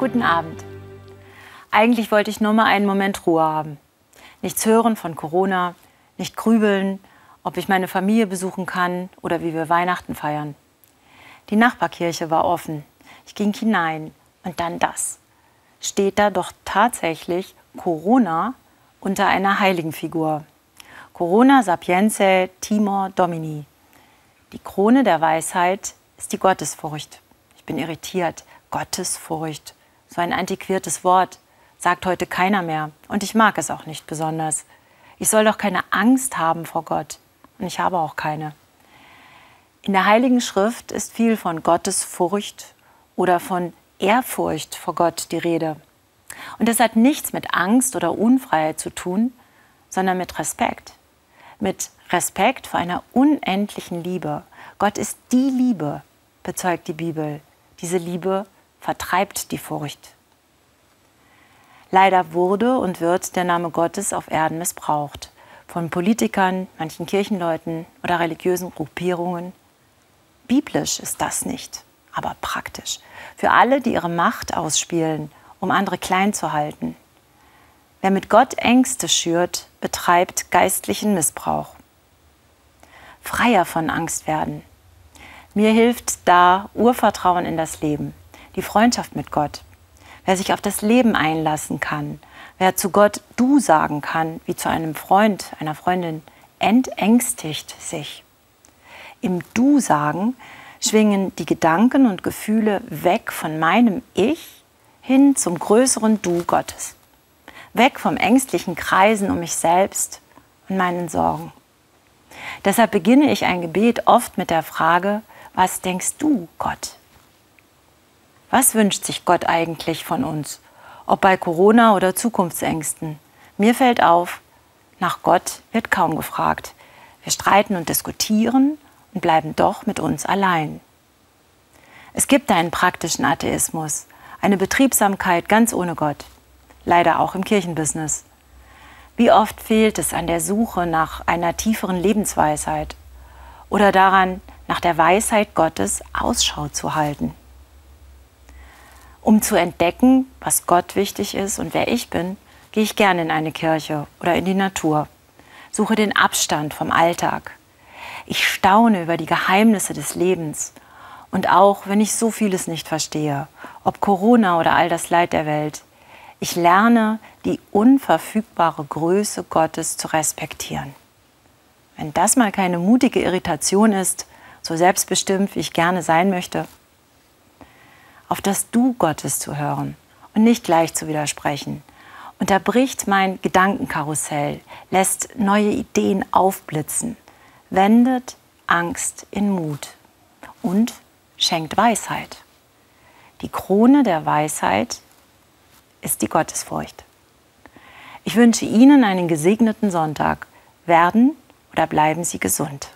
Guten Abend. Eigentlich wollte ich nur mal einen Moment Ruhe haben. Nichts hören von Corona, nicht grübeln, ob ich meine Familie besuchen kann oder wie wir Weihnachten feiern. Die Nachbarkirche war offen. Ich ging hinein und dann das. Steht da doch tatsächlich Corona unter einer Heiligenfigur. Corona sapienzae timor domini. Die Krone der Weisheit ist die Gottesfurcht. Ich bin irritiert. Gottesfurcht. So ein antiquiertes Wort. Sagt heute keiner mehr. Und ich mag es auch nicht besonders. Ich soll doch keine Angst haben vor Gott. Und ich habe auch keine. In der Heiligen Schrift ist viel von Gottesfurcht oder von Ehrfurcht vor Gott die Rede. Und das hat nichts mit Angst oder Unfreiheit zu tun, sondern mit Respekt. Mit Respekt vor einer unendlichen Liebe. Gott ist die Liebe, bezeugt die Bibel. Diese Liebe vertreibt die Furcht. Leider wurde und wird der Name Gottes auf Erden missbraucht. Von Politikern, manchen Kirchenleuten oder religiösen Gruppierungen. Biblisch ist das nicht, aber praktisch. Für alle, die ihre Macht ausspielen, um andere klein zu halten. Wer mit Gott Ängste schürt, betreibt geistlichen Missbrauch. Freier von Angst werden. Mir hilft da Urvertrauen in das Leben die Freundschaft mit Gott. Wer sich auf das Leben einlassen kann, wer zu Gott du sagen kann, wie zu einem Freund, einer Freundin, entängstigt sich. Im Du sagen schwingen die Gedanken und Gefühle weg von meinem Ich hin zum größeren Du Gottes. Weg vom ängstlichen Kreisen um mich selbst und meinen Sorgen. Deshalb beginne ich ein Gebet oft mit der Frage, was denkst du, Gott? Was wünscht sich Gott eigentlich von uns? Ob bei Corona oder Zukunftsängsten? Mir fällt auf, nach Gott wird kaum gefragt. Wir streiten und diskutieren und bleiben doch mit uns allein. Es gibt einen praktischen Atheismus, eine Betriebsamkeit ganz ohne Gott, leider auch im Kirchenbusiness. Wie oft fehlt es an der Suche nach einer tieferen Lebensweisheit oder daran, nach der Weisheit Gottes Ausschau zu halten. Um zu entdecken, was Gott wichtig ist und wer ich bin, gehe ich gerne in eine Kirche oder in die Natur. Suche den Abstand vom Alltag. Ich staune über die Geheimnisse des Lebens. Und auch wenn ich so vieles nicht verstehe, ob Corona oder all das Leid der Welt, ich lerne die unverfügbare Größe Gottes zu respektieren. Wenn das mal keine mutige Irritation ist, so selbstbestimmt, wie ich gerne sein möchte, auf das Du Gottes zu hören und nicht gleich zu widersprechen. Unterbricht mein Gedankenkarussell, lässt neue Ideen aufblitzen, wendet Angst in Mut und schenkt Weisheit. Die Krone der Weisheit ist die Gottesfurcht. Ich wünsche Ihnen einen gesegneten Sonntag. Werden oder bleiben Sie gesund.